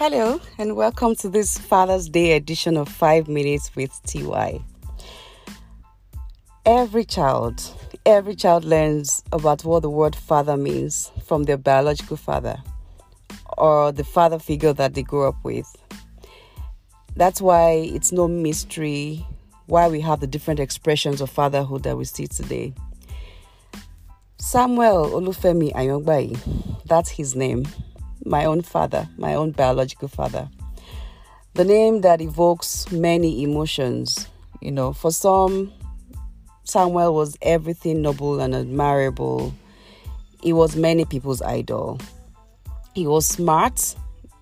Hello, and welcome to this Father's Day edition of 5 Minutes with TY. Every child, every child learns about what the word father means from their biological father or the father figure that they grew up with. That's why it's no mystery why we have the different expressions of fatherhood that we see today. Samuel Olufemi Ayongbai, that's his name my own father, my own biological father. The name that evokes many emotions. You know, for some, Samuel was everything noble and admirable. He was many people's idol. He was smart,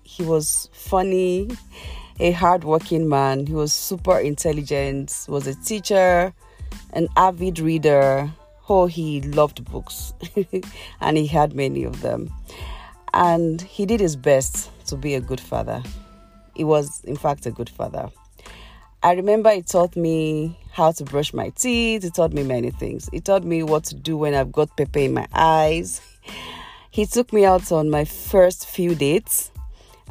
he was funny, a hardworking man. He was super intelligent, was a teacher, an avid reader. Oh, he loved books, and he had many of them and he did his best to be a good father. He was, in fact, a good father. I remember he taught me how to brush my teeth. He taught me many things. He taught me what to do when I've got pepper in my eyes. He took me out on my first few dates.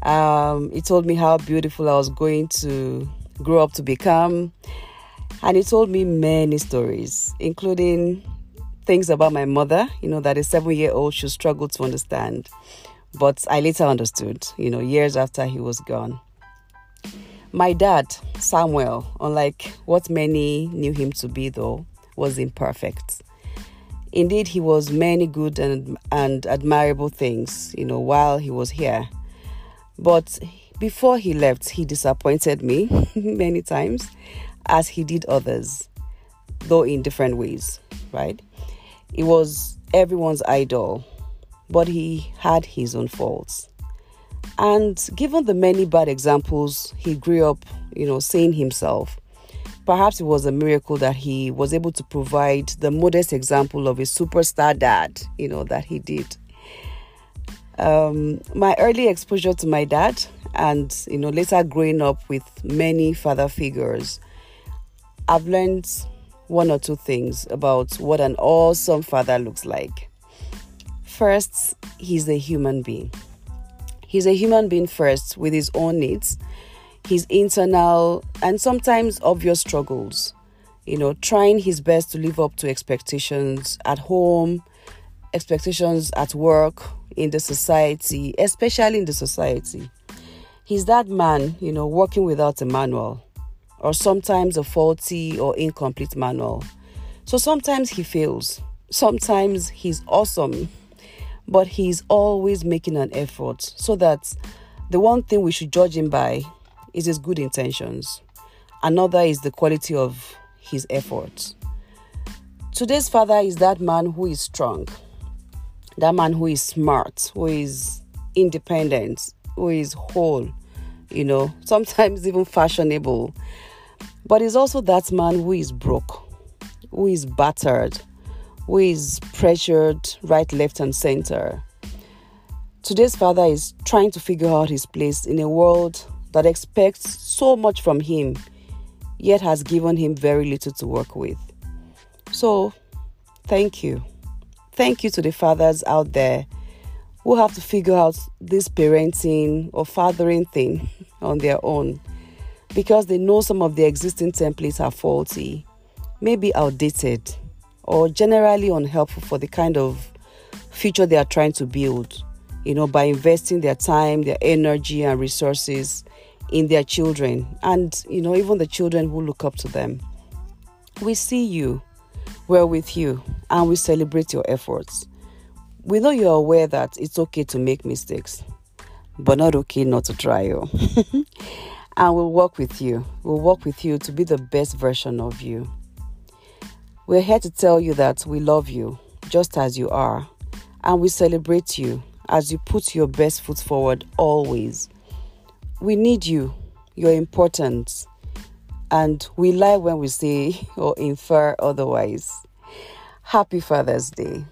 Um, he told me how beautiful I was going to grow up to become. And he told me many stories, including things about my mother, you know, that a seven year old should struggle to understand. But I later understood, you know, years after he was gone. My dad, Samuel, unlike what many knew him to be, though, was imperfect. Indeed, he was many good and, and admirable things, you know, while he was here. But before he left, he disappointed me many times, as he did others, though in different ways, right? He was everyone's idol, but he had his own faults. And given the many bad examples he grew up, you know, seeing himself, perhaps it was a miracle that he was able to provide the modest example of a superstar dad, you know, that he did. Um, my early exposure to my dad, and you know, later growing up with many father figures, I've learned one or two things about what an awesome father looks like. First, he's a human being. He's a human being first with his own needs, his internal and sometimes obvious struggles. You know, trying his best to live up to expectations at home, expectations at work, in the society, especially in the society. He's that man, you know, working without a manual or sometimes a faulty or incomplete manual. So sometimes he fails, sometimes he's awesome, but he's always making an effort so that the one thing we should judge him by is his good intentions. Another is the quality of his efforts. Today's father is that man who is strong, that man who is smart, who is independent, who is whole, you know, sometimes even fashionable. But he's also that man who is broke, who is battered, who is pressured right, left, and center. Today's father is trying to figure out his place in a world that expects so much from him, yet has given him very little to work with. So, thank you. Thank you to the fathers out there who have to figure out this parenting or fathering thing on their own because they know some of the existing templates are faulty, maybe outdated, or generally unhelpful for the kind of future they are trying to build. You know, by investing their time, their energy, and resources in their children, and you know, even the children who look up to them. We see you, we're with you, and we celebrate your efforts we know you're aware that it's okay to make mistakes, but not okay not to try. Oh. and we'll work with you. We'll work with you to be the best version of you. We're here to tell you that we love you just as you are, and we celebrate you as you put your best foot forward always. We need you, you're important, and we lie when we say or infer otherwise. Happy Father's Day.